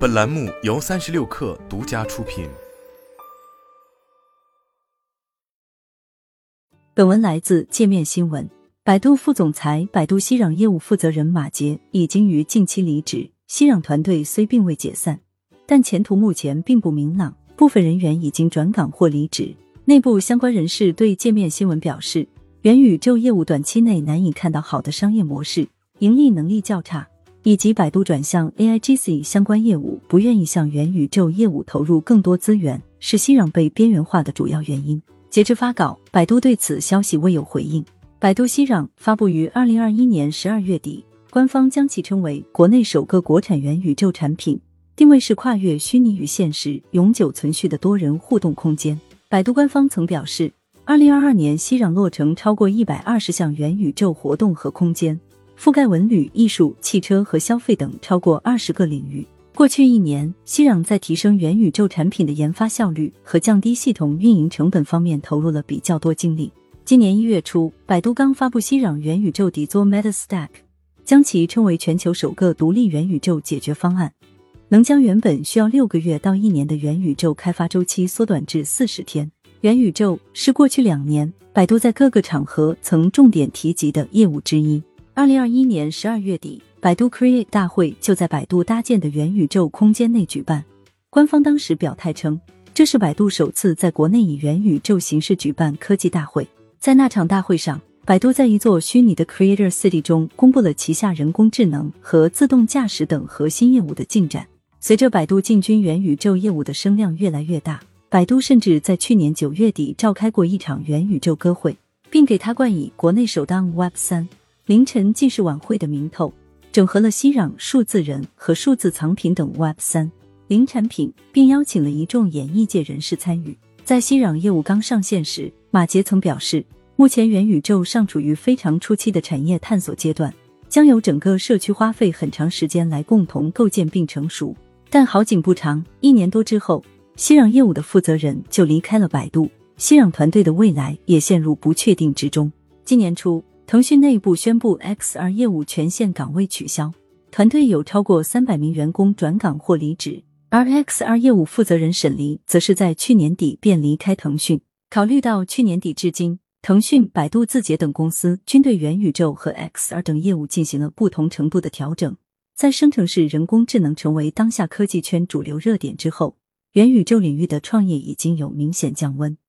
本栏目由三十六氪独家出品。本文来自界面新闻。百度副总裁、百度熙壤业务负责人马杰已经于近期离职。熙壤团队虽并未解散，但前途目前并不明朗，部分人员已经转岗或离职。内部相关人士对界面新闻表示，元宇宙业务短期内难以看到好的商业模式，盈利能力较差。以及百度转向 AIGC 相关业务，不愿意向元宇宙业务投入更多资源，是熙壤被边缘化的主要原因。截至发稿，百度对此消息未有回应。百度熙壤发布于二零二一年十二月底，官方将其称为国内首个国产元宇宙产品，定位是跨越虚拟与现实、永久存续的多人互动空间。百度官方曾表示，二零二二年熙壤落成超过一百二十项元宇宙活动和空间。覆盖文旅、艺术、汽车和消费等超过二十个领域。过去一年，熙壤在提升元宇宙产品的研发效率和降低系统运营成本方面投入了比较多精力。今年一月初，百度刚发布熙壤元宇宙底座 MetaStack，将其称为全球首个独立元宇宙解决方案，能将原本需要六个月到一年的元宇宙开发周期缩短至四十天。元宇宙是过去两年百度在各个场合曾重点提及的业务之一。二零二一年十二月底，百度 Create 大会就在百度搭建的元宇宙空间内举办。官方当时表态称，这是百度首次在国内以元宇宙形式举办科技大会。在那场大会上，百度在一座虚拟的 Creator City 中公布了旗下人工智能和自动驾驶等核心业务的进展。随着百度进军元宇宙业务的声量越来越大，百度甚至在去年九月底召开过一场元宇宙歌会，并给他冠以国内首档 Web 三。凌晨既是晚会的名头，整合了熙攘、数字人和数字藏品等 Web 三零产品，并邀请了一众演艺界人士参与。在熙攘业务刚上线时，马杰曾表示，目前元宇宙尚处于非常初期的产业探索阶段，将由整个社区花费很长时间来共同构建并成熟。但好景不长，一年多之后，熙攘业务的负责人就离开了百度，熙攘团队的未来也陷入不确定之中。今年初。腾讯内部宣布，XR 业务全线岗位取消，团队有超过三百名员工转岗或离职。而 XR 业务负责人沈黎则是在去年底便离开腾讯。考虑到去年底至今，腾讯、百度、字节等公司均对元宇宙和 XR 等业务进行了不同程度的调整，在生成式人工智能成为当下科技圈主流热点之后，元宇宙领域的创业已经有明显降温。